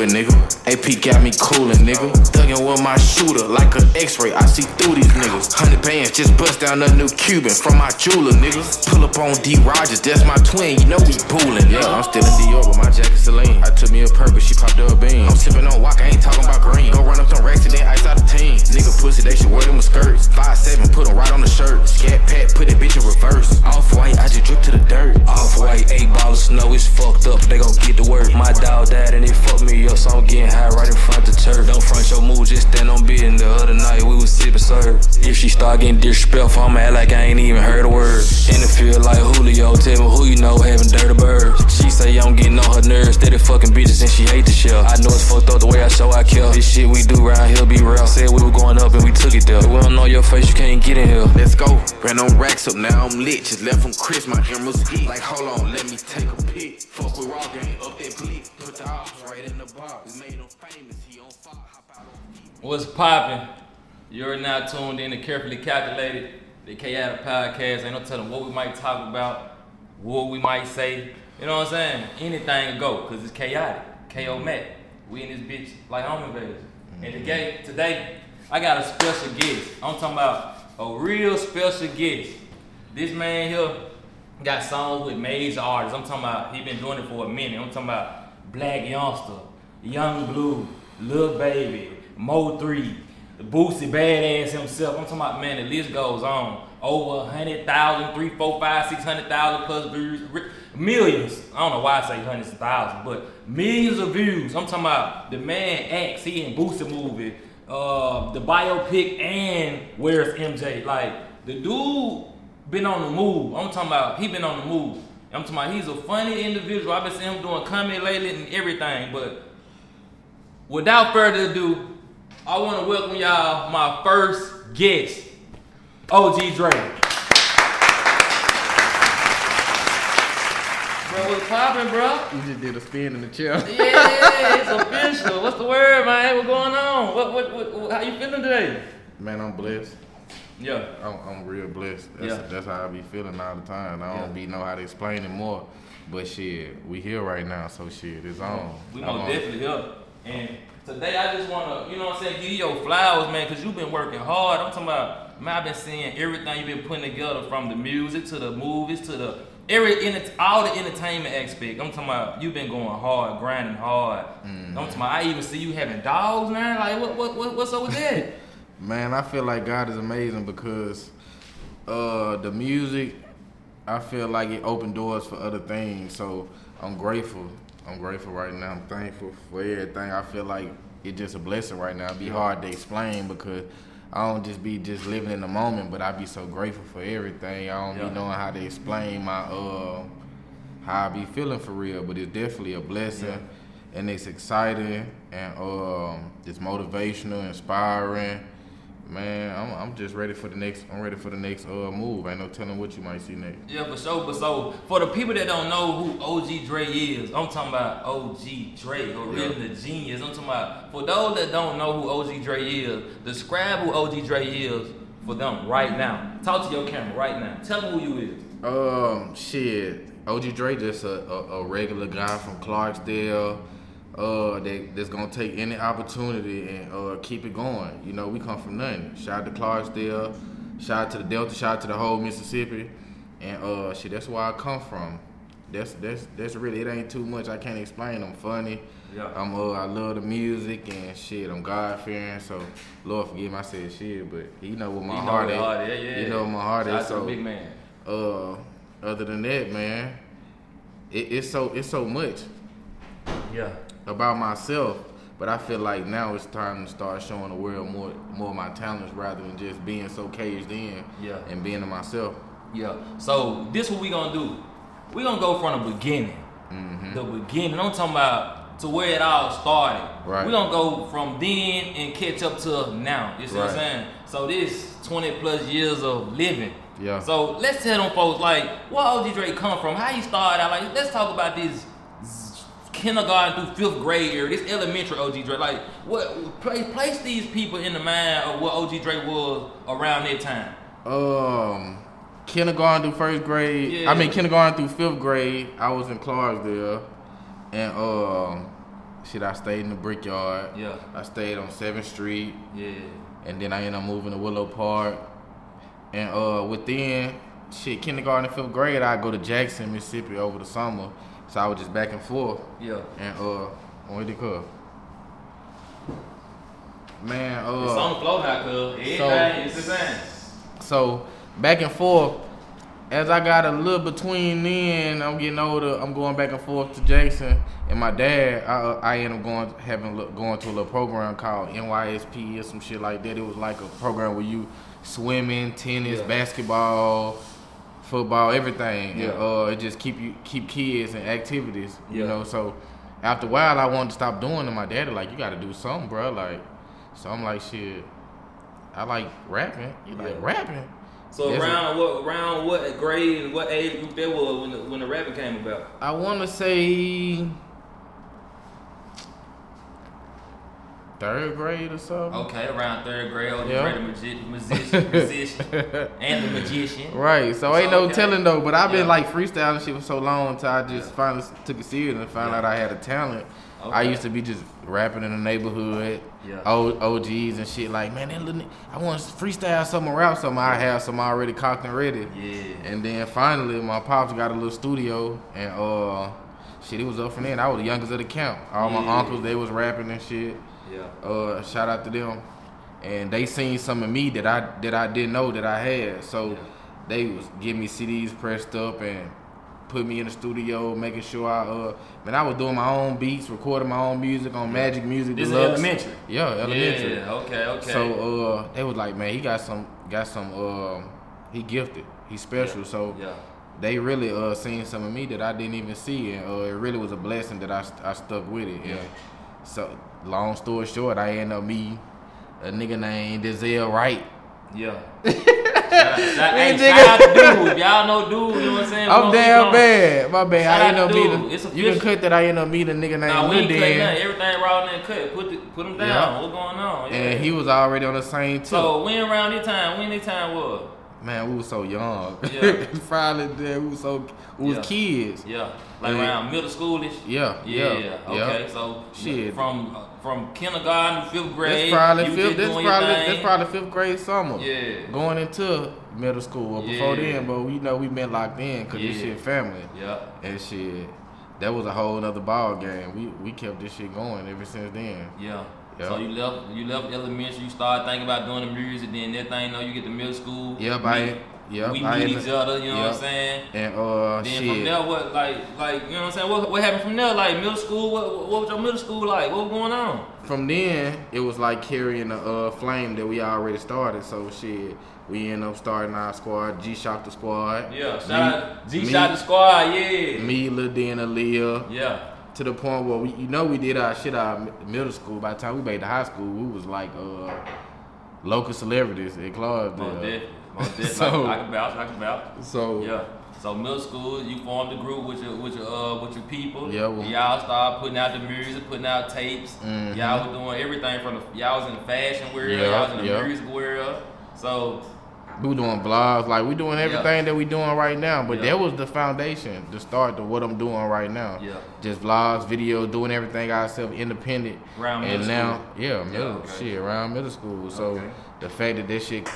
it, nigga. AP got me coolin', nigga. Thuggin' with my shooter like an X-ray. I see through these niggas. Hundred bands just bust down a new Cuban from my jeweler, nigga. Pull up on D Rogers, that's my twin. You know we bullin', yeah. I'm still in Dior, but my jacket Celine. I took me a purpose, she popped up a bean. I'm sippin' on walk, I ain't talking about green. Go run up some racks and then ice out the team. Nigga pussy, they should wear them skirts. Five seven, put them right on the shirt. Scat Pack, put that bitch in reverse. Off white, I just drip to the dirt. Off white, eight ball of snow, it's fucked up. They gon' get to work. My dog died and it fucked me up, so I'm getting high right in front the church. Don't front your move, just stand on business. The other night we was sippin' serve. If she start getting disrespectful, I'ma act like I ain't even heard a word. In the field like Julio, tell me who you know having dirty birds. She say I'm getting on her nerves, steady fucking bitches and she hate the shell. I know it's fucked up the way I show I kill. This shit we do round here be real. Said we were going up and we took it there. We don't know your face, you can't get in here. Let's go. Ran on racks up, now I'm lit. Just left from Chris, my emeralds. Like, hold on, let me take a peek. Fuck with raw game, up that bleak. Put the ops right in the box. We made him famous, he on fire. Hop out on deep. What's poppin'? You're now tuned in to Carefully Calculated, the Chaayotic podcast. Ain't no telling what we might talk about, what we might say. You know what I'm saying? Anything go, cause it's chaotic. Chaayo Mac. We in this bitch like home invaders. And mm-hmm. today, today, I got a special guest. I'm talking about a real special guest. This man here got songs with major artists. I'm talking about he been doing it for a minute. I'm talking about Black Youngster, Yung Bleu, Lil Baby, Mo 3, Boosie Bad Azz himself. I'm talking about man, the list goes on. Over 100,000, 3, 4, 5, 600,000 plus views. Millions. I don't know why I say hundreds of thousands, but millions of views. I'm talking about the man acts, he in Boosie movie, uh, the biopic, and where's MJ? Like, the dude been on the move. I'm talking about he been on the move. I'm talking about he's a funny individual. I've been seeing him doing comedy lately and everything. But without further ado, I want to welcome y'all my first guest, OG Dre. Bro, what's poppin', bro? You just did a spin in the chair. Yeah, it's official. What's the word, man? What's going on? What, what, what, how you feeling today? Man, I'm blessed. Yeah. I'm, I'm real blessed. That's, Yeah. that's how I be feeling all the time. I don't Yeah. be know how to explain it more. But shit, we here right now, so shit, it's on. We most definitely here. And today I just wanna, you know what I'm saying, give you your flowers, man, cause you've been working hard. I'm talking about, man, I've been seeing everything you've been putting together from the music to the movies to the every in all the entertainment aspect. I'm talking about you've been going hard, grinding hard. I'm talking about I even see you having dogs, man. Like what what, what what's up with that? Man, I feel like God is amazing because uh, the music, I feel like it opened doors for other things. So I'm grateful. I'm grateful right now. I'm thankful for everything. I feel like it's just a blessing right now. It'd be hard to explain because I don't just be just living in the moment, but I be so grateful for everything. I don't Yeah. be knowing how to explain my uh how I be feeling for real, but it's definitely a blessing Yeah. and it's exciting and um it's motivational, inspiring. Man, I'm I'm just ready for the next I'm ready for the next uh move. Ain't no telling what you might see next. Yeah, for sure. But so for the people that don't know who OG Dre is, I'm talking about OG Dre, the genius. I'm talking about for those that don't know who OG Dre is, describe who OG Dre is for them right now. Talk to your camera right now. Tell them who you is. Um, shit. OG Dre just a, a, a regular guy from Clarksdale. Uh, that, that's gonna take any opportunity and uh, keep it going. You know, we come from nothing. Shout out to Clarksdale. Shout out to the Delta. Shout out to the whole Mississippi. And uh, shit, that's where I come from. That's that's that's really it. Ain't too much I can't explain. I'm funny. Yeah. I'm uh, I love the music and shit. I'm God fearing. So Lord forgive me. I said shit, but you know what my You know heart is. is, yeah, You know what my heart Shout is. So big man. uh, other than that, man, it, it's so it's so much Yeah. About myself. But I feel like now it's time to start showing the world more more of my talents rather than just being so caged in Yeah. and being to myself. Yeah. So this what we gonna do. We gonna go from the beginning. Mm-hmm. The beginning. I'm talking about to where it all started. Right. We gonna go from then and catch up to now. You see what I'm saying? So this 20 plus years of living. Yeah. So let's tell them folks like where OG Dre come from, how he started out. Like let's talk about this kindergarten through fifth grade era, this elementary OG Dre. Like what place place these people in the mind of what OG Dre was around that time. Um, kindergarten through first grade. Yeah. I mean kindergarten through fifth grade. I was in Clarksdale, and um, shit, I stayed in the Brickyard. Yeah. I stayed on Seventh Street, Yeah. and then I ended up moving to Willow Park. And uh, within shit kindergarten and fifth grade, I go to Jackson, Mississippi over the summer. So I was just back and forth. Yeah. And uh, when did it come? Man, uh, It's on the floor now, cuz. Everything So- is the same. So back and forth. As I got a little between then, I'm getting older. I'm going back and forth to Jackson and my dad. I uh, I ended up going having look- going to a little program called NYSP or some shit like that. It was like a program where you swimming, tennis, Yeah. basketball, football, everything. Yeah. And, uh, it just keep you keep kids and activities. You know, so after a while, I wanted to stop doing it. My daddy like, "You got to do something, bro." Like, so I'm like, "Shit." I like rapping. You like rapping? So Yes, around what around what grade what age group that was when the, when the rapping came about? I want to say third grade or something. Okay, around third grade, Yeah. yeah. the magi- musician, musician, and the magician. Right, so ain't no Okay. telling though. But I've been Yeah. like freestyling shit for so long until I just Yeah. finally took it serious and found Yeah. out I had a talent. I used to be just rapping in the neighborhood, Yeah. O- OGs and shit. Like, man, little, I want to freestyle something, rap something. I have some already cocked and ready. Yeah. And then finally, my pops got a little studio, and uh, shit, it was up from there. I was the youngest of the camp. All my uncles, they was rapping and shit. Yeah. Uh, shout out to them. And they seen some of me that I that I didn't know that I had. So Yeah. they was giving me CDs pressed up and put me in the studio, making sure I uh, man, I was doing my own beats, recording my own music on Magic Music This is elementary. Yeah, elementary. Yeah. Okay. Okay. So uh, they was like, man, he got some, got some. Um, he gifted. He's special. So yeah. they really uh seen some of me that I didn't even see, and uh, it really was a blessing that I, I stuck with it. Yeah. So long story short, I end up me a nigga named Denzel Wright. Yeah. shout, shout, hey, shout out to dude. Y'all know dude. You know what I'm saying? We I'm damn bad. My bad. Shout I ended up meeting. You can cut that. I end up meeting a nigga named Nah, we ain't cutting Dan, nothing. Everything raw and cut. Put the, put them down. Yeah. What's going on? Yeah. and he was already on the same tip. So when around this time? When this time was? Man, we was so young. Yeah. Probably there. We was so we was Yeah. kids. Yeah. Like Yeah. around middle schoolish. Yeah. Yeah. Yeah. Okay. yeah. So Shit. from uh, from kindergarten fifth grade. That's probably fifth. That's probably that's probably fifth grade summer. Yeah. Going into middle school or before then, but we know we been locked in because this shit family Yeah. and shit. That was a whole other ball game. We we kept this shit going ever since then. Yeah. Yeah. So you left you left elementary, you started thinking about doing the music, then that thing, you know, you get to middle school. Yeah, by yeah, we meet each other, you know what. I'm saying? And uh Then shit. from there, what like like you know what I'm saying? What what happened from there? Like middle school, what what was your middle school like? What was going on? from then it was like carrying the uh, flame that we already started. So shit, we end up starting our squad, G Shock the squad. Yeah, shout Me- out G Shot the squad, yeah. Me, Lil D, and Aaliyah. Yeah. To the point where we, you know, we did our shit out of middle school. By the time we made to high school, we was like uh, local celebrities at Most Clarksdale. definitely. Most definitely. So- I can vouch, I can. So Yeah. So middle school, you formed a group with your with your uh with your people. Yeah, well- y'all started putting out the music, putting out tapes. Mhm. Y'all was doing everything from the y'all was in the fashion world, Yeah, y'all was in the yeah. music world. So we doing vlogs, like we doing everything that we doing right now. But Yeah. that was the foundation, the start to what I'm doing right now. Yeah. Just vlogs, videos, doing everything ourselves, independent. Around and middle now, school. yeah, middle okay. shit around middle school. So Okay. the fact that this shit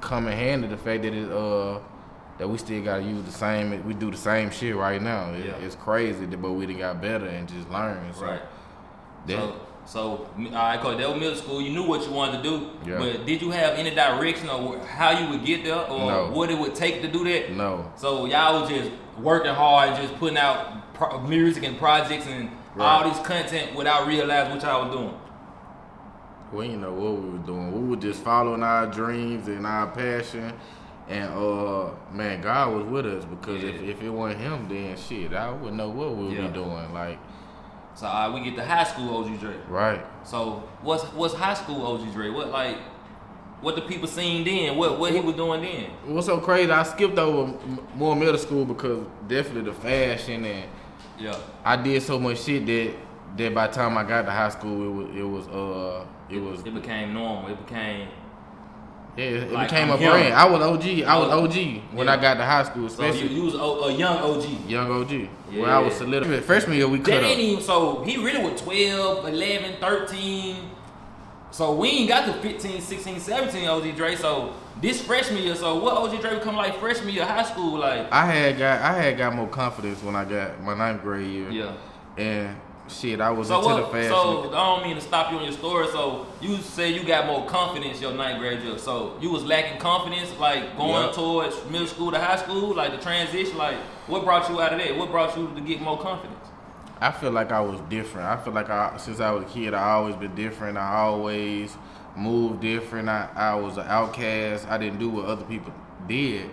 come in handy, the fact that it uh that we still gotta use the same, we do the same shit right now. It, Yeah. It's crazy, but we done got better and just learned. So right. that, So so all right, cause that was middle school. You knew what you wanted to do, Yeah. but did you have any direction or how you would get there, or No. what it would take to do that? no, So y'all was just working hard, just putting out pro- music and projects and Right. all this content without realizing what y'all was doing. we didn't know what we were doing. We were just following our dreams and our passion. And uh man, God was with us because if, if it wasn't him, then shit, I wouldn't know what we would Yeah. be doing. Like, So uh, we get the high school OG Dre. right. So what's what's high school OG Dre? What like what the people seen then? What what he was doing then? What's so crazy? I skipped over more middle school because definitely the fashion and Yeah. I did so much shit that that by the time I got to high school, it was it was uh it was It became normal. It became Yeah, it Like, became a I'm young. brand. I was OG. I was OG when yeah. I got to high school, So you, especially you was a, a young OG. young OG. When I was Yeah. solidified. Freshman year, we cut That up. ain't even so he really was 12, 11, 13. So we ain't got to 15, 16, 17 OG Dre. So this freshman year, so what OG Dre become like freshman year high school? Like I had got I had got more confidence when I got my ninth grade year. Yeah. And shit, I was So into the what? fashion. So I don't mean to stop you on your story. So you say you got more confidence your ninth grade year. So you was lacking confidence, like going Yeah. towards middle school to high school, like the transition. Like what brought you out of that? What brought you to get more confidence? I feel like I was different. I feel like I, since I was a kid, I always been different. I always moved different. I, I was an outcast. I didn't do what other people did.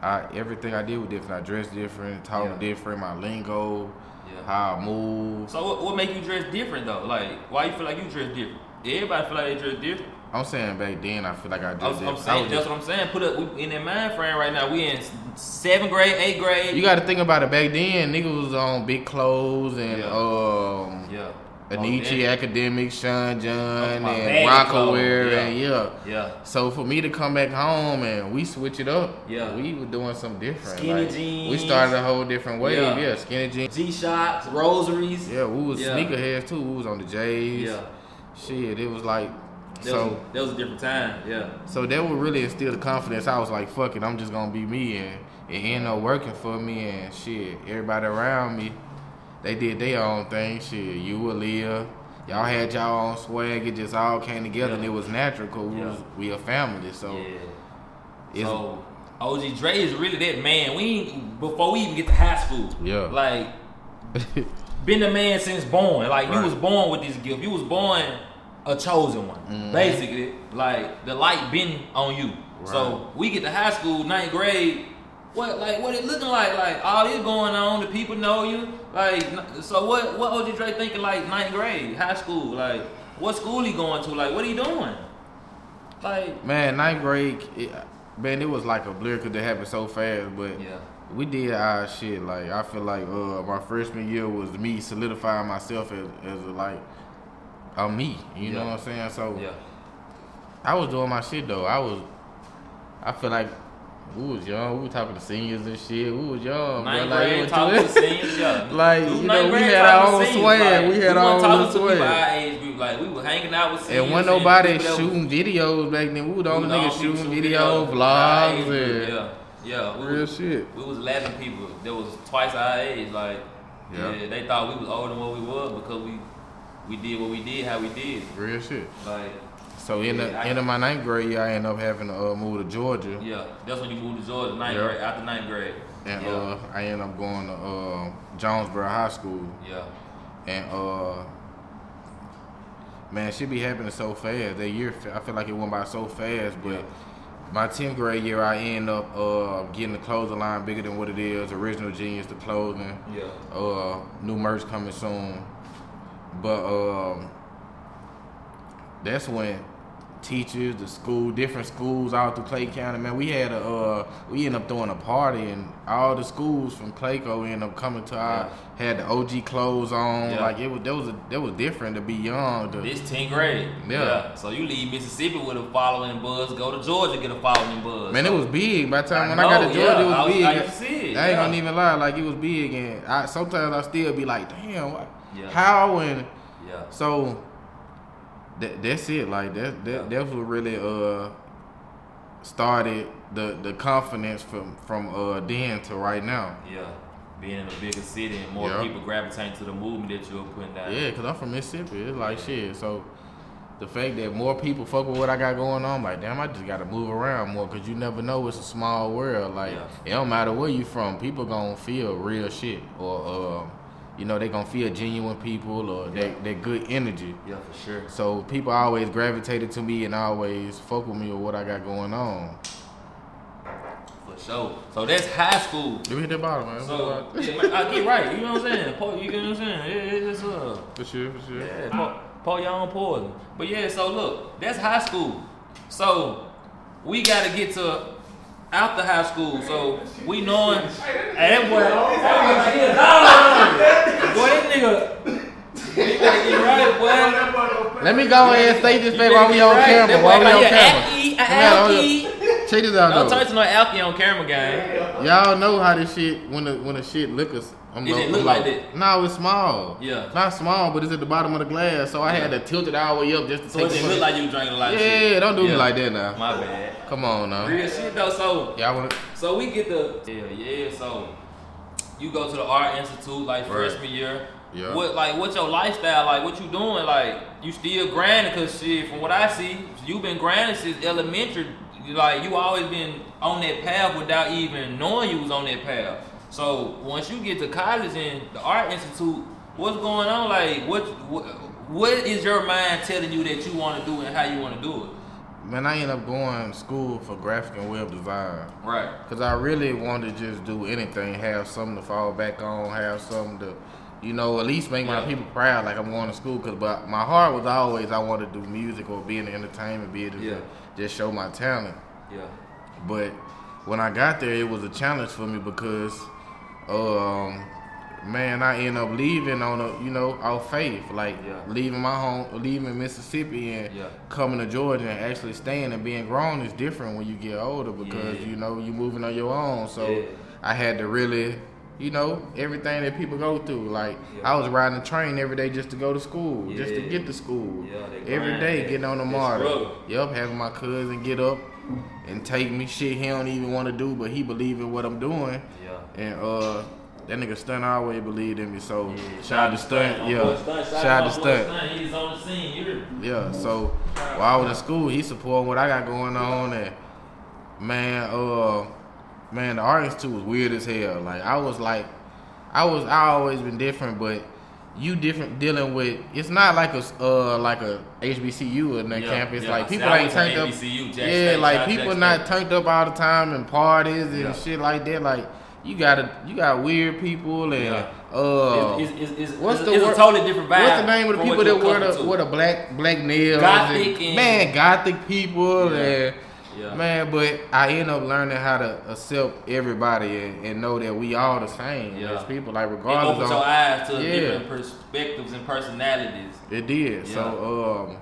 I, everything I did was different. I dressed different, talked Yeah. different, my lingo, Yeah. how I move. So what, what make you dress different though? Like why you feel like you dress different? Everybody feel like they dress different. I'm saying back then, I feel like I dressed I'm different. I saying that's just- what I'm saying. Put up we in that mind frame right now. We in seventh grade, eighth grade. you got to think about it. Back then, niggas was on big clothes and Yeah. um, yeah. Anichi Oh, Academic, Sean John, oh, and baggy Rocawear, yeah. and yeah. Yeah. So for me to come back home and we switch it up, Yeah. we were doing something different. Skinny Like, We started a whole different way. Yeah. Yeah, skinny jeans. G shots, rosaries. Yeah, we was Yeah. sneakerheads too. We was on the J's. Yeah. Shit, it was like That, so. was, that was a different time. Yeah. So that would really instill the confidence. I was like, fuck it, I'm just gonna be me, and it ended up working for me. And shit, everybody around me, they did their own thing. Shit, you, Aaliyah, y'all had y'all own swag. It just all came together, and it was natural because we Yeah. was we a family. So yeah. So OG Dre is really that man. We ain't, before we even get to high school. Yeah. Like been a man since born. Like you was born with this gift. You was born a chosen one. Mhm. Basically, like the light been on you. So we get to high school, ninth grade. What like what it looking like? Like all this going on, the people know you. Like so what what OG Dre thinking like ninth grade, high school? Like what school he going to? Like what he doing? Like Man, ninth grade, it, man, it was like a blur because it happened so fast. But yeah. we did our shit. Like I feel like uh, my freshman year was me solidifying myself as, as a, like a me. You know what I'm saying? So Yeah. I was doing my shit though. I was. I feel like we was young. We were talking to seniors and shit. We was young. Ninth Like, grade was talking to seniors, yeah. Like, you know, we had our own seniors, swag. like, We had our wasn't own talking to people swag. our age group. Like we were hanging out with seniors. And when nobody was- shooting videos back then, we were the only niggas shooting people video, vlogs, and Yeah, yeah. We real was, shit. we was laughing people that was twice our age. Like Yeah. yeah. they thought we was older than what we were because we we did what we did, how we did. Real shit. Like So in the I- end of my ninth grade year, I ended up having to uh, move to Georgia, yeah, that's when you moved to Georgia, ninth Yeah. grade after ninth grade. and yeah, uh, I ended up going to uh, Jonesboro High School. yeah, And uh man, shit be happening so fast. That year, I feel like it went by so fast. But Yeah. my 10th grade year, I end up uh getting the clothing line bigger than what it is. Original Genius, the clothing. yeah. Uh, new merch coming soon. But um, that's when teachers, the school, different schools out through Clay County, man, we had a uh, we ended up throwing a party and all the schools from Clayco ended up coming to our had the OG clothes on. Yeah. Like it was that was a, that was different to be young. To, This 10th grade. Yeah. So you leave Mississippi with a following buzz, go to Georgia, get a following buzz. Man, it was big. By the time I when I got to Georgia, yeah. it was I was- big. I to it, I ain't gonna even lie, like it was big, and I sometimes I still be like, damn, what, Yeah. how and Yeah. so that that's it. Like that that Yeah. that's what really uh started the the confidence from from uh then to right now. Yeah. Being in a bigger city and more Yeah. people gravitating to the movement that you're putting down. Yeah, cause I'm from Mississippi. It's like shit. So the fact that more people fuck with what I got going on, like damn, I just gotta move around more. Cause you never know. It's a small world. Like Yeah. it don't matter where you from. People gonna feel real shit, or um, you know they gonna feel genuine people, or Yeah. they they good energy. Yeah, for sure. So people always gravitated to me and always fuck with me with what I got going on. For sure. So that's high school. Let me hit that bottom, man. So yeah, I get right. You know what I'm saying? Pour, you get what I'm saying? Yeah, it's uh, for sure, for sure. yeah, pour, pour your own poison. But yeah, so look, that's high school. So we gotta get to after high school. So we knowing. Hey, that boy, that boy, he a dog. Boy, that nigga. You better get right, boy. Let me go ahead and state this You thing while we on right. camera. That While we on camera. Acme, Alky, Check this out though. Don't though. turn to no Alky on camera, gang. Y'all know how this shit when the when the shit look us. I'm It low- didn't look I'm like low. that. No, it's small. Yeah. Not small, but it's at the bottom of the glass, so I had to tilt it all the way up just to So take it the didn't look like you drinking a lot of Yeah, shit. don't do me like that now. My bad. Come on now. Real shit though. So Y'all wanna So we get the yeah yeah. So you go to the art institute like Right. freshman year. Yeah. What like what's your lifestyle like? What you doing? Like you still grinding? Cause shit, from what I see, you've been grinding since elementary. Like you always been on that path without even knowing you was on that path. So once you get to college and the art institute, what's going on? Like what what, what is your mind telling you that you want to do and how you want to do it? man, I ended up going to school for graphic and web design. Right. Cause I really wanted to just do anything, have something to fall back on, have something to, you know, at least make my people proud. Like I'm going to school, cause but my heart was always I wanted to do music or be in the entertainment, be able to Yeah. just show my talent. Yeah. But when I got there, it was a challenge for me because, um, man, I end up leaving on a, you know, off faith, like Yeah. leaving my home, leaving Mississippi and Yeah. coming to Georgia and actually staying and being grown is different when you get older because Yeah. you know you're moving on your own. So. I had to really. You know everything that people go through. Like. I was riding a train every day just to go to school, just to get to school. Every day getting on the MARTA. Yep, having my cousin get up and take me shit he don't even want to do, but he believe in what I'm doing. Yeah. And uh, that nigga Stunt always believed in me. So Yeah, shout out to Stunt, yeah. Stunt. Shout out to Stunt, He's on the scene. Heard? yeah. So while I was in school, he supported what I got going on, and man, uh, man, the artist too was weird as hell. Like I was like, I was, I always been different, but. You different dealing with it's not like a uh like a HBCU in that Yeah, campus yeah. like people I ain't turned up HBCU, Jack yeah State, like out people Jack not turned up all the time and parties and Yeah. shit like that like you gotta you got weird people and uh It's, it's, it's, What's the it's word- totally different vibe. What's the name of the people that wear the wear the black black nails? Gothic and, and- man, gothic people and Yeah. man, but I end up learning how to accept everybody and, and know that we all the same Yeah. as people. Like It regardless opens of your eyes to Yeah. different perspectives and personalities. it did. Yeah. So um,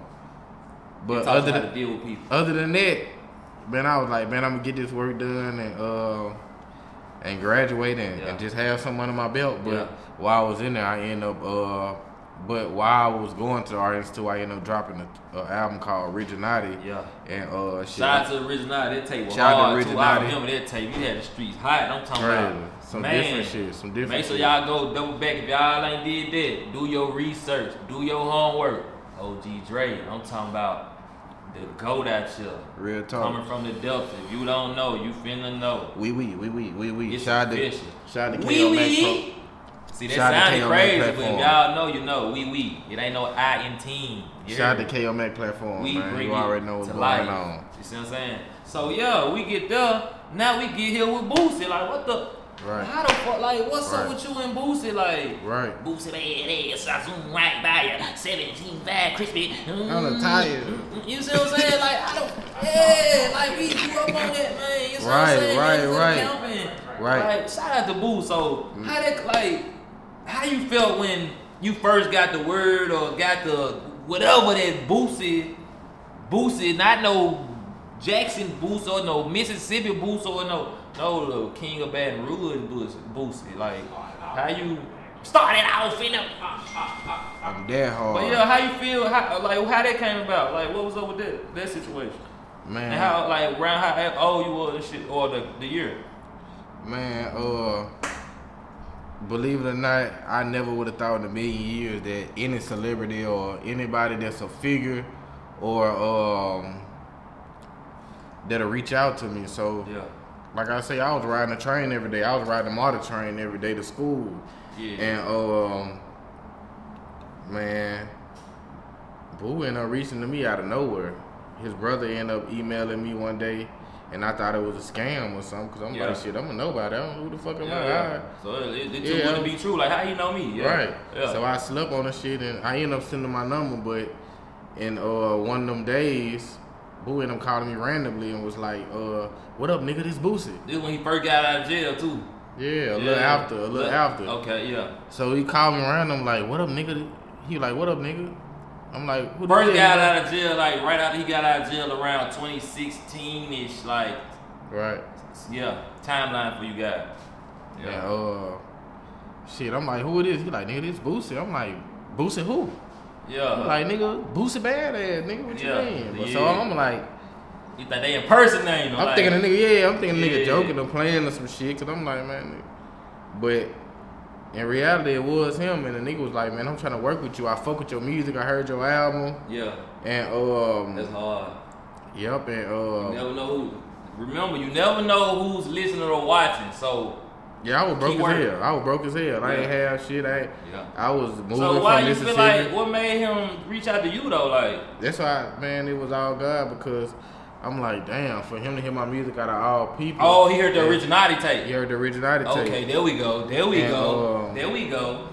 But other than to deal with people. other than that, man, I was like, man, I'm gonna get this work done and uh and graduate and, and just have something under my belt. But while I was in there, I end up uh but while I was going to the art institute, I ended up dropping an album called Originality. Yeah. And uh shit. Shout out to Originality. That tape was Shout out to hard too. I Originality. remember that tape. You had the streets hot. I'm talking about Some man, different shit. Some different Make sure shit. y'all go double back if y'all ain't did that. Do your research. Do your homework. OG Dre. I'm talking about the goat out you. Real talk. Coming from the Delta. If you don't know, you finna know. Wee wee, wee wee, wee wee. Shout out to shout out to Wee wee. See, that Shout sounded crazy, but if y'all know, you know. We we. It ain't no I in team. You Shout out to Chaayo Mac platform, we man. bring You already know what's going life. on. You see what I'm saying? So yeah, we get there. Now we get here with Boosie. Like what the? Right. How the fuck? Like what's Right. up with you and Boosie? Like Right. Boosie Bad Azz. I zoom right by you. 17 bad crispy. On the tire. You see what I'm saying? Like I don't. Yeah. Like we grew up on that man. You see what I'm saying? right, in right. camping. Right. Like shout out to Boo. So how that like? How you felt when you first got the word or got the whatever that boosted, Boosie, not no Jackson Boosie or no Mississippi Boosie or no no the King of Baton Rouge Boosie. Boosie. Like how you started off in the. I'm that hard. But yeah, how you feel? How like how that came about? Like what was up with that that situation? man. And how like around how old you was and shit or the the year? Man, uh, believe it or not, I never would have thought in a million years that any celebrity or anybody that's a figure or um that'll reach out to me. So, Yeah. like I say, I was riding a train every day. I was riding the MARTA train every day to school. Yeah. And um, man, Boo ended up reaching to me out of nowhere. His brother ended up emailing me one day, and I thought it was a scam or something. Cause I'm Yeah. like, shit, I'm a nobody. I don't know who the fuck am yeah, I? yeah. So it, it, it Yeah. to be true. Like how you know me? Yeah. Right. Yeah. So I slept on the shit, and I ended up sending my number, but in uh one of them days. Boo ended up calling me randomly and was like, uh, what up, nigga? This Boosie. this when he first got out of jail too. Yeah, a little after, a little after. Okay. Yeah. So he called me random, like, what up, nigga? He like, what up, nigga? I'm like, who First got out of jail, like right after he got out of jail around 2016 ish, like? Right. yeah, timeline for you guys. Yeah. Uh, shit. I'm like, who it is? He like, nigga, this Boosie. I'm like, Boosie who? Yeah. I'm like, nigga, Boosie Bad Azz, nigga. What you Yeah, mean? But yeah. So I'm like, you think they impersonate him? I'm like, thinking the nigga, yeah, I'm thinking the nigga joking or playing or some shit. Cause I'm like, man, nigga. but in reality, it was him, and the nigga was like, man, I'm trying to work with you. I fuck with your music. I heard your album, Yeah, and um, that's hard. yep, and You uh, never know who. Remember, you never know who's listening or watching. So yeah, I was broke as hell. I was broke as hell. I ain't have shit. I yeah. I was moving So why from you feel like what made him reach out to you though? Like That's why, man, it was all God because I'm like, damn, for him to hear my music out of all people. oh, he heard the originality He tape. heard the originality tape. Okay, there we go. There we And, go. um, there we go.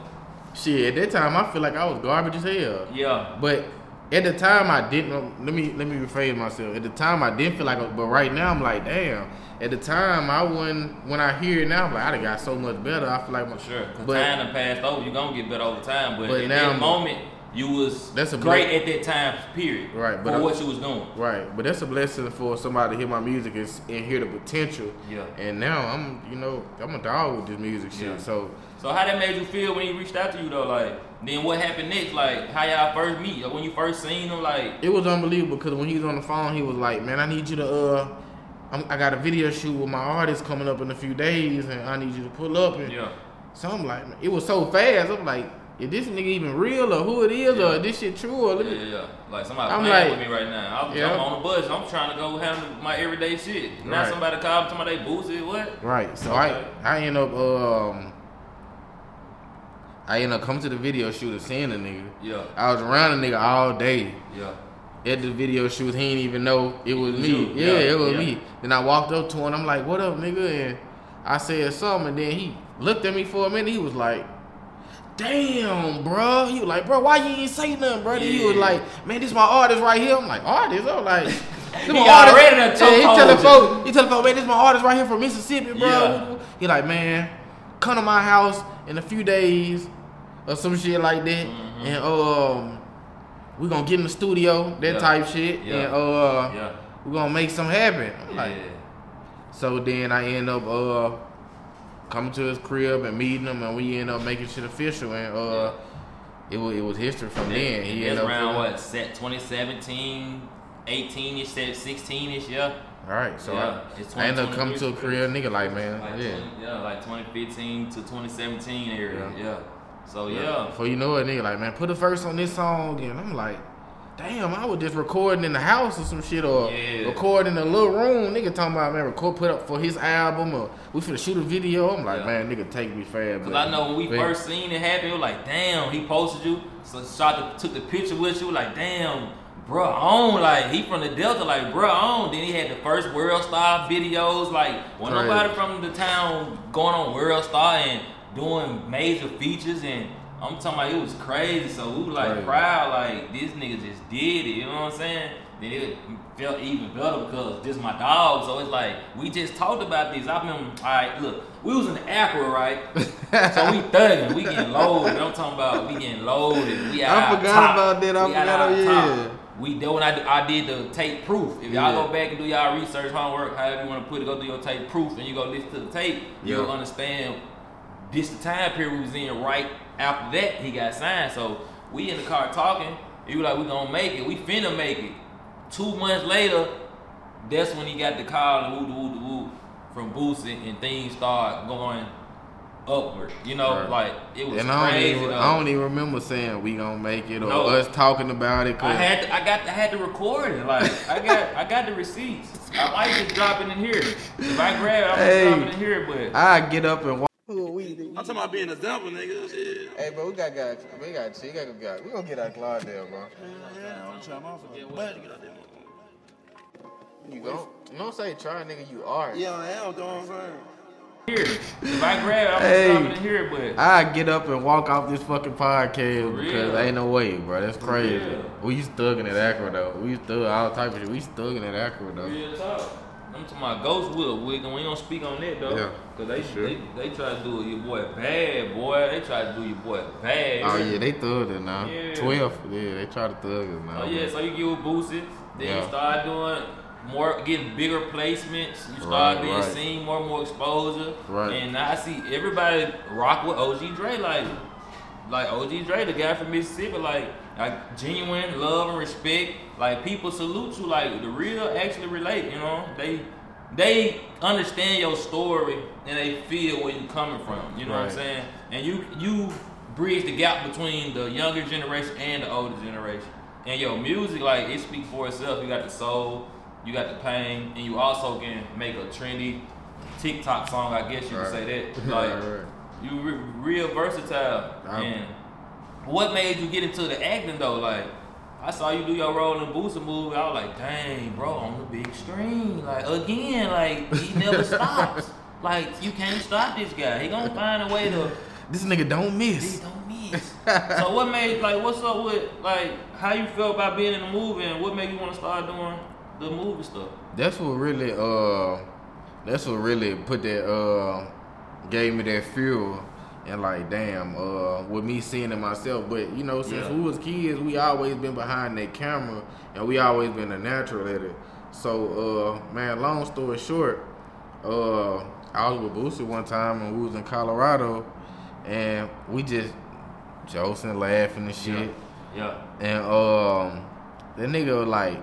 Shit, at that time I feel like I was garbage as hell. Yeah. But at the time I didn't. Let me let me rephrase myself. At the time I didn't feel like, I- but right now I'm like, damn. At the time I wouldn't. When I hear it now, I'm like, I done got so much better. I feel like my sure. But- time passed over. you're gonna get better over time. But, But at now- that moment, you was That's a great blo- at that time. Period. Right, but For I- what you was doing. Right, but that's a blessing for somebody to hear my music and, and hear the potential. Yeah. And now I'm, you know, I'm a dog with this music shit. Yeah. So So how that made you feel when he reached out to you though? Like then what happened next? Like how y'all first meet? Like, when you first seen him? Like it was unbelievable because when he was on the phone, he was like, "Man, I need you to uh, I'm, I got a video shoot with my artist coming up in a few days, and I need you to pull up." And yeah. so I'm like, it was so fast. I'm like, is this nigga even real or who it is Yeah. or is this shit true or Yeah, yeah, yeah. Like somebody I'm playing like- with me right now. I'm, Yeah. I'm on the bus. I'm trying to go handle my everyday shit. Now Right. somebody call me, somebody they boosted. What? Right. So Okay. I I end up um, I end up coming to the video shoot and seeing the nigga. Yeah. I was around the nigga all day. Yeah. at the video shoot, he didn't even know it was me. you. Yeah, Yeah, it was me. Then I walked up to him. I'm like, "What up, nigga?" And I said something, and then he looked at me for a minute. He was like, "Damn, bro." He was like, "Bro, why you ain't say nothing, bro?" Then He was like, "Man, this my artist right here." I'm like, "Artist?" I'm like, "This He my done Yeah, he telling folks, he telling folks, "Man, this my artist right here from Mississippi, bro." Yeah. He like, "Man, come to my house in a few days or some shit like that, Mm-hmm. and um." We gonna get in the studio, that Yeah. type shit, Yeah. and uh, Yeah. we gonna make something happen. I'm Yeah. like, so then I end up uh coming to his crib and meeting him, and we end up making shit official, and uh, it was it was history from then. He ended up around what? Set 2017, 18 ish, 16 ish. Yeah. All right, so Yeah, I, I ended up coming to a 2023. crib, nigga, like man, Like yeah. 20, yeah, like 2015 to 2017 area. Yeah. Yeah. So yeah. Before you know it, nigga, like man, put a verse on this song, and I'm like. Damn, I was just recording in the house or some shit, or Yeah. recording in a little room. Nigga talking about man, record put up for his album, or we finna shoot a video. I'm like, Yeah. man, nigga, take me fast. Cause I know when we but- first seen it happen, it was like, damn, he posted you, so shot the, took the picture with you, like, damn, bro, on, like, he from the Delta, like, bro, on. Then he had the first World Star videos, like, when nobody from the town going on World Star and doing major features, and I'm talking about it was crazy. So we was like Crazy. proud, like this nigga just did it. You know what I'm saying? Then it felt even better because this my dog. So it's like we just talked about this. I remember. All right, look, we was in the Acura, right? so we thugging, we getting loaded. I'm talking about we getting loaded. We I forgot top. about that. I We forgot, our oh, top. We did when I, I did the tape proof. If y'all Yeah. go back and do y'all research, homework, however you want to put it, go do your tape proof, and you go listen to the tape, you'll understand this the time period we was in right after that he got signed. So we in the car talking. He was like, we gonna make it. We finna make it. Two months later, that's when he got the call and woo woo woo from Boosie and things start going upward. You know, Right. like it was And I don't, crazy. even. I don't even remember saying we gonna make it or No. us talking about it. I had to, I got I had to record it. Like I got I got the receipts. I might just drop it in here. If I grab it, I'm Hey. gonna it in here. But I get up and walk. Who are we? I'm talking about being a example, nigga. Shit. Hey, bro, we got guys. We got we got guys. We gonna get our Claudel, bro. Yeah, I'm trying my But You go. Don't say try, nigga. You are. yeah, I am. Know what I'm saying. here, if I grab I'm Hey. gonna drop it in here. But I get up and walk off this fucking podcast because real. ain't no way, bro. That's crazy. We used thugging at Acura though. We used thug all type of shit. We used thugging at Acura though. real talk. I'm talking about Ghost Will Wiggin. We don't speak on that though. Yeah, Cause they, sure. they they try to do your boy bad, boy. They try to do your boy bad. Oh yeah, they thug it now. Yeah. Twelve, yeah, they try to thug it now. Oh yeah, so you get with Boosie, then Yeah. you start doing more, getting bigger placements. You start Right, being right. seen more, and more exposure. Right. And now I see everybody rock with OG Dre, like, like OG Dre, the guy from Mississippi, like, like genuine love and respect. Like people salute you, like the real actually relate. You know, they they understand your story and they feel where you coming from. You know what I'm saying? And you you bridge the gap between the younger generation and the older generation. And your music, like it speaks for itself. You got the soul, you got the pain, and you also can make a trendy TikTok song. I guess you Right. could say that. Right, Like right. you re- real versatile. I'm- and what made you get into the acting though? Like I saw you do your role in Boosie movie. I was like, dang, bro, on the big screen. Like again, like he never stops. Like you can't stop this guy. He gonna find a way to This nigga don't he miss. don't miss. so what made like what's up with like how you felt about being in the movie and what made you want to start doing the movie stuff? That's what really uh that's what really put that uh gave me that fuel and like damn uh with me seeing it myself but you know since Yeah. we was kids we always been behind that camera and we always been a natural at it so uh man long story short uh I was with Boosie one time and we was in Colorado and we just joking laughing and shit Yeah. and um, that nigga was like,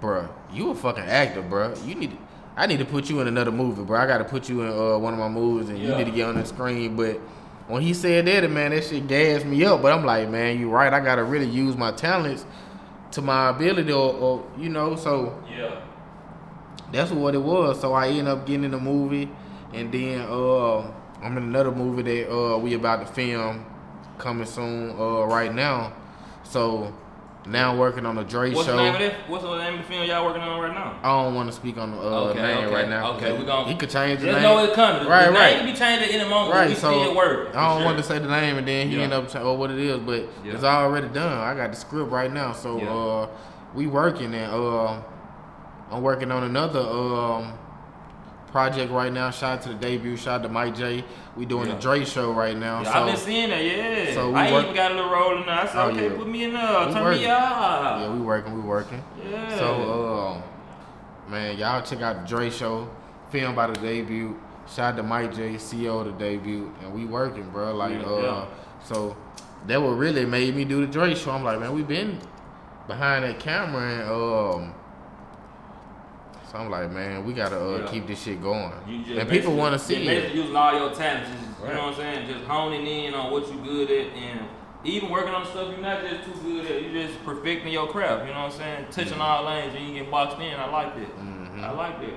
bruh, you a fucking actor, bruh. You need, to, I need to put you in another movie, bro. I got to put you in uh, one of my movies, and you need to get on the screen. But when he said that, man, that shit gassed me up. But I'm like, man, you right. I got to really use my talents to my ability, or, or you know, so Yeah. that's what it was. So I ended up getting in the movie, and then uh, I'm in another movie that uh, we about to film coming soon uh, right now. So now working on the Dre What's show. the name of this? What's the name of the film y'all working on right now? I don't want to speak on the uh, Okay, name okay, right now. okay, we gon- he could change the name. know it's coming. Right, the right. name can be changed at any moment. Right, so. I don't for want to say the name, and then he Yeah. end up saying, "Oh, what it is," but Yeah. it's already done. I got the script right now, so Yeah. uh, we working and uh, I'm working on another um project right now. Shout out to the debut. Shout out to Mike J. We doing Yeah. the Dre show right now. Yeah, so I've been seeing that, yeah. so we I work- even got a little role in there. I said, Oh, okay, yeah. put me in there. We Turn working. me out. yeah, we working. We working. Yeah. So, um, man, y'all check out the Dre show, filmed by the debut. Shout out to Mike J, CEO of the debut, and we working, bro. Like, uh, so that what really made me do the Dre show. I'm like, man, we been behind that camera, and um, so I'm like, man, we gotta uh, Yeah. keep this shit going, You and people want to see it. basically using all your talents, just, you know what I'm saying? Just honing in on what you good at and even working on stuff you're not just too good at. You're just perfecting your craft, you know what I'm saying? Touching all lanes and you get boxed in. I like that. Mhm. I like that.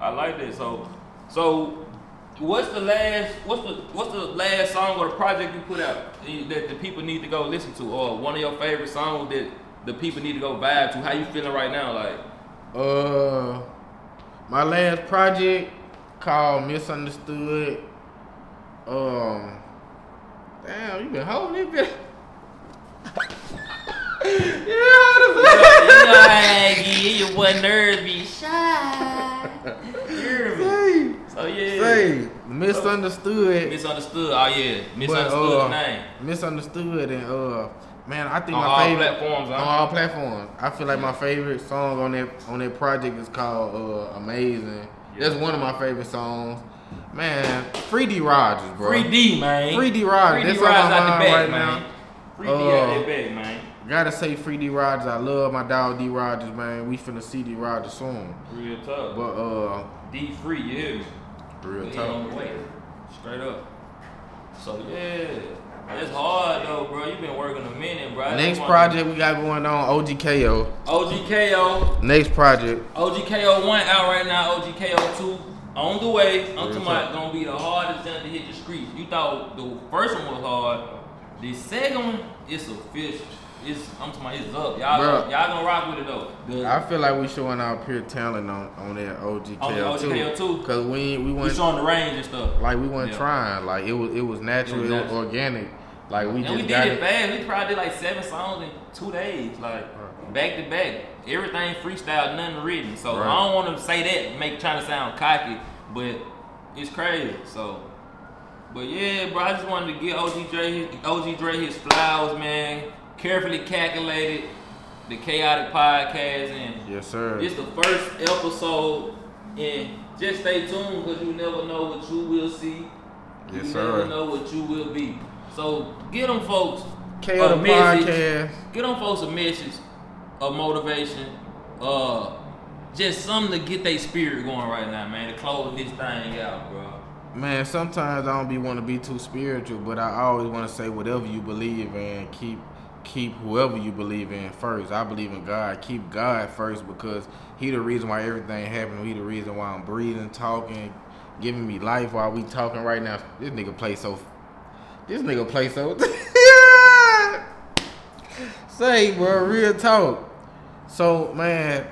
I like that. So so what's the last what's the what's the last song or the project you put out that the people need to go listen to? Or one of your favorite songs that the people need to go vibe to? How you feeling right now? Like Uh, my last project called Misunderstood. Um, damn, you been holding it, bit. you know, Aggie, your boy nerves be shy. You hear me? Say, So yeah. say, misunderstood. Misunderstood. Oh yeah. but, Misunderstood uh, the name. Misunderstood, and uh, man, I think On my all favorite platforms, on all platforms. I feel like my favorite song on that on that project is called uh, "Amazing." That's one of my favorite songs. Man, Free D Rogers, bro. Free D, man. Free D Rogers. Free D That's on my Rogers out the mind right man. now. Free D Uh, out that bag, man. Gotta say Free D Rogers. I love my dog D Rogers, man. We finna see D Rogers soon. Real tough. But uh, D free, me? Real We on the tough. way. Straight up. So yeah. It's hard though, bro. You've been working a minute, bro. Next project we got going on, OGKO. OGKO. Next project, OGKO 1 out right now, OGKO 2 on the way. I'm talking about gonna be the hardest jump to hit the streets. You thought the first one was hard. The second one, it's official. It's I'm talking about it's up. Y'all Bruh. gonna, y'all gonna rock with it though. The, I feel like we showing our pure talent on on that OGKO, On the OGKO too. Cause we we we went showing the range and stuff. like we weren't Yeah. trying. Like it was it was natural, It it was was, natural. organic. Like we and just we did it it. fast. We probably did like seven songs in two days, like back to back. everything freestyle, nothing written. So Right. I don't want to say that, make trying to sound cocky, but it's crazy. So, but yeah, bro, I just wanted to get OG Dre, his, OG Dre his flowers, man. Carefully calculated, the Chaayotic podcast, and Yes, sir. it's the first episode, and just stay tuned because you never know what you will see. Yes, you sir. never know what you will be. So get them folks KO a message. podcast. Get them folks a message of motivation. Uh, just something to get their spirit going right now, man. To close this thing out, bro. Man, sometimes I don't be want to be too spiritual, but I always want to say whatever you believe in, keep keep whoever you believe in first. I believe in God. Keep God first because He the reason why everything happened. He the reason why I'm breathing, talking, giving me life while we talking right now. This nigga play so. This nigga play so. Say, bro, real talk. So, man,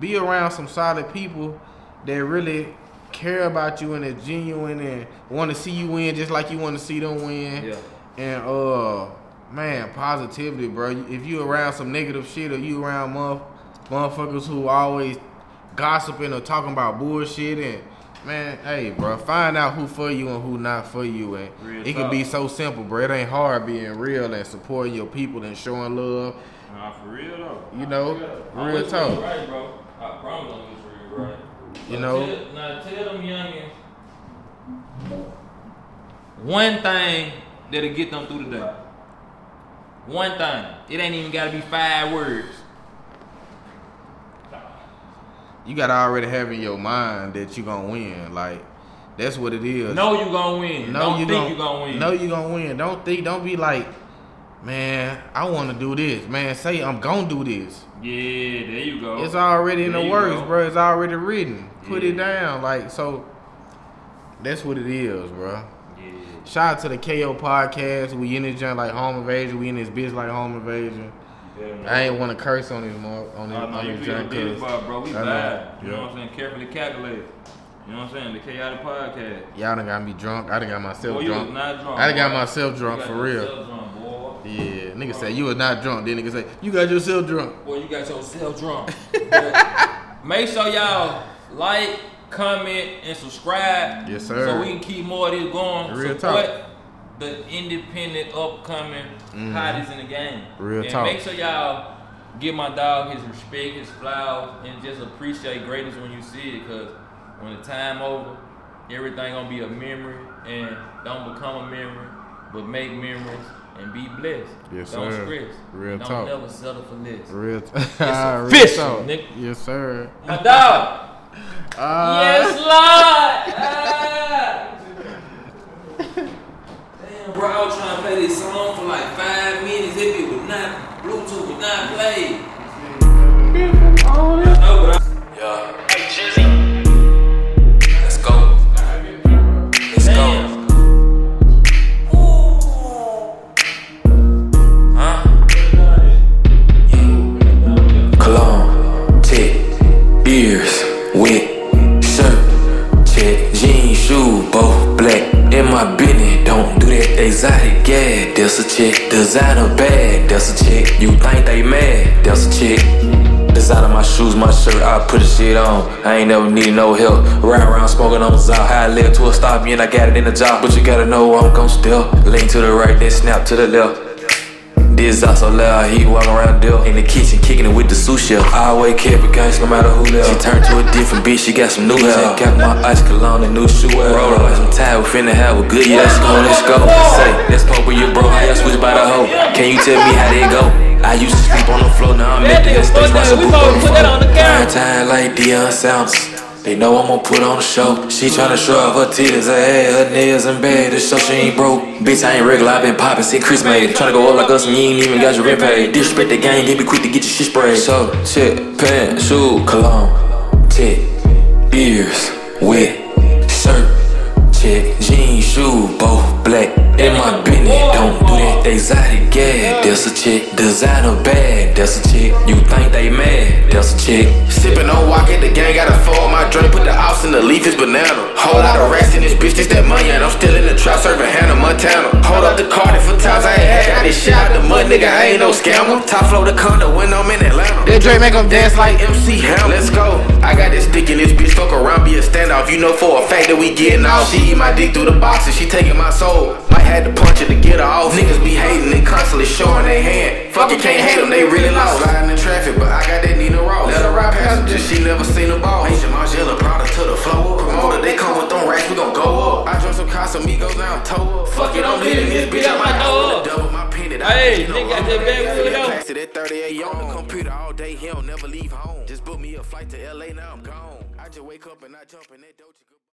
be around some solid people that really care about you and are genuine and want to see you win just like you want to see them win. Yeah. And uh, man, positivity, bro. If you around some negative shit or you around motherf- motherfuckers who always gossiping or talking about bullshit and man, hey, bro, find out who for you and who not for you. And Real it can be so simple, bro. It ain't hard being real and supporting your people and showing love. Nah, for real though. You know, I'm real talk. You right, bro. I promise I'm with you right. You know? tell, now tell them youngins one thing that'll get them through the day. One thing. It ain't even gotta be five words. You gotta already have in your mind that you gonna win. Like that's what it is. No, you gonna win. No, Don't you think gon- you gonna win. No, you gonna win. Don't think. Don't be like, man. I want to do this. Man, say I'm gonna do this. Yeah, there you go. It's already in There the works, go. bro. It's already written. Put it down. Like so. That's what it is, bro. Yeah. Shout out to the KO podcast. We in this joint like home invasion. We in this bitch like home invasion. I ain't want to curse on this mo- on this, Oh, no, on you this joint the 'cause bar, bro. We bad. You know what I'm saying? Carefully calculated. You know what I'm saying? The Chaayotic podcast. Y'all done got me drunk. I done got myself Boy, you was drunk. not drunk. I done got myself drunk You got for real. drunk, boy. Yeah, nigga say you was not drunk. Then nigga say you got yourself drunk. Boy, you got yourself drunk. Make sure y'all like, comment, and subscribe. Yes, sir. So we can keep more of this going. Real Support talk. the independent, upcoming mm-hmm. hottest in the game. Real and talk. Make sure y'all give my dog his respect, his flowers, and just appreciate greatness when you see it. Cause when the time over, everything gonna be a memory, and don't become a memory, but make memories and be blessed. Yes, don't sir. stress. Real don't talk. never settle for less. Real, t- It's real official, talk. nigga. Yes, sir. My dog. Uh, yes, Lord. Ah. Damn, bro, I was trying to play this song for like five minutes. That bitch would not, Bluetooth would not play. No, Ain't never needed no help. Ride around smoking on the. How I led to a stop, me and I got it in the job. But you gotta know I'm gon' still. Lean to the right, then snap to the left. This out so loud, he walk around there in the kitchen, kicking it with the sous chef. I always kept it gangsta no matter who left. She turned to a different bitch, she got some new hair. Got my ice cologne and new shoe. Roll on some tie, we finna have a good year. Let's go, let's go. Say, let's pop with your bro, how y'all switch by the hoe? Can you tell me how they go? I used to sleep on the floor, now I'm That at the nigga stage, fuck watch that, some we poop gonna on the put that on the phone. camera. Time like Deion Sanders. They know I'm gonna put on a show. She tryna show off her titties, her hair, her nails and bed. to show she ain't broke. Bitch, I ain't regular, I been poppin' since Chris made. Tryna go up like us and you ain't even got your rent paid. Disrespect the game, get me quick to get your shit sprayed. So, check, pants, shoe, cologne, tick, ears, wet, shirt, In my business, don't do that they Exotic gag, that's a chick. Designer bag, that's a chick. You think they mad, that's a chick. Sippin' on walk at the gang, gotta fold my drink, put the ounce in the leaf, it's banana. Whole lot of rats in this bitch, this that money, and I'm still in the trap serving Hannah Montana. Hold up the card for times I ain't had, got this shit out the mud, nigga, I ain't no scammer. Top flow the condo when I'm in Atlanta. That Drake make 'em dance like MC Hammer. Let's go. I got this stick in this bitch, fuck around, be a standoff. You know for a fact that we getting off. She eat my dick through the box and she taking my soul. Might had to punch it to get her off. Niggas be hating and constantly showing they hand. Fuck it, can't hate them, they really lost. Sliding in traffic, but I got that Nina Ross. Let her ride passenger, she never seen a ball. Major Margiela, product to the flow. Promoter, they come with them racks, we gon' go up. I drunk some Casamigos, now I'm toe up. Fuck it, I'm leaving this bitch out my door. Double my penny, Hey, nigga got that backwood though. Pass it at 38 on the computer all day, he don't never leave home. Just book me a flight to LA, now I'm gone. I just wake up and I jump in that Dolce.